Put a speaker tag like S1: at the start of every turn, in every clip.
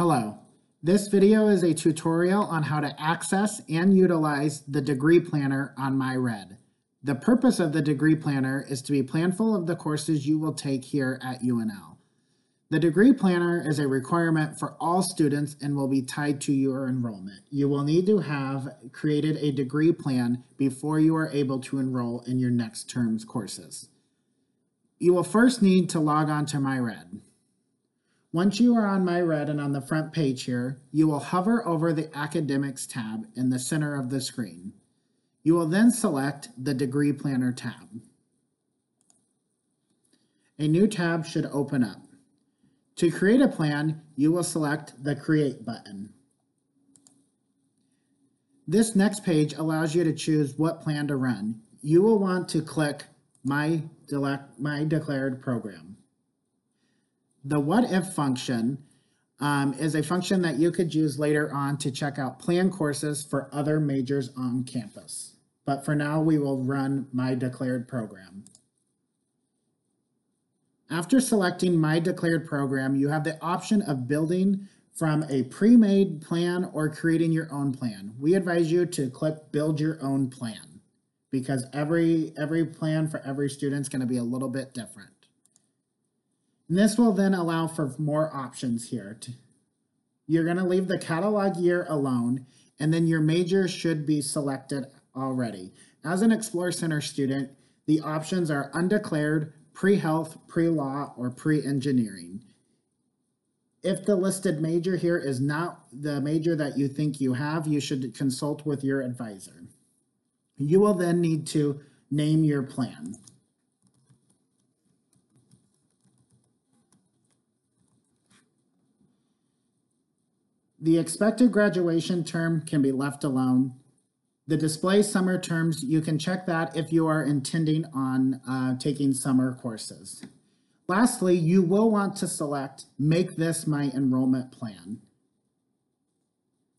S1: Hello. This video is a tutorial on how to access and utilize the Degree Planner on MyRed. The purpose of the Degree Planner is to be planful of the courses you will take here at UNL. The Degree Planner is a requirement for all students and will be tied to your enrollment. You will need to have created a degree plan before you are able to enroll in your next term's courses. You will first need to log on to MyRed. Once you are on MyRed and on the front page here, you will hover over the Academics tab in the center of the screen. You will then select the Degree Planner tab. A new tab should open up. To create a plan, you will select the Create button. This next page allows you to choose what plan to run. You will want to click My, My Declared Program. The what if function um, is a function that you could use later on to check out plan courses for other majors on campus. But for now, we will run my declared program. After selecting my declared program, you have the option of building from a pre-made plan or creating your own plan. We advise you to click build your own plan because every every plan for every student is going to be a little bit different. And this will then allow for more options here. You're going to leave the catalog year alone, and then your major should be selected already. As an Explore Center student, the options are undeclared, pre-health, pre-law, or pre-engineering. If the listed major here is not the major that you think you have, you should consult with your advisor. You will then need to name your plan. The expected graduation term can be left alone. The display summer terms, you can check that if you are intending on uh, taking summer courses. Lastly, you will want to select Make This My Enrollment Plan.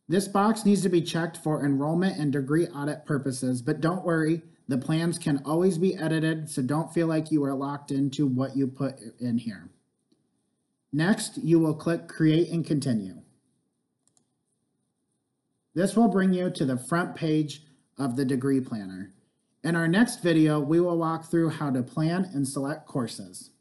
S1: This box needs to be checked for enrollment and degree audit purposes, but don't worry, the plans can always be edited, so don't feel like you are locked into what you put in here. Next, you will click Create and Continue. This will bring you to the front page of the degree planner. In our next video, we will walk through how to plan and select courses.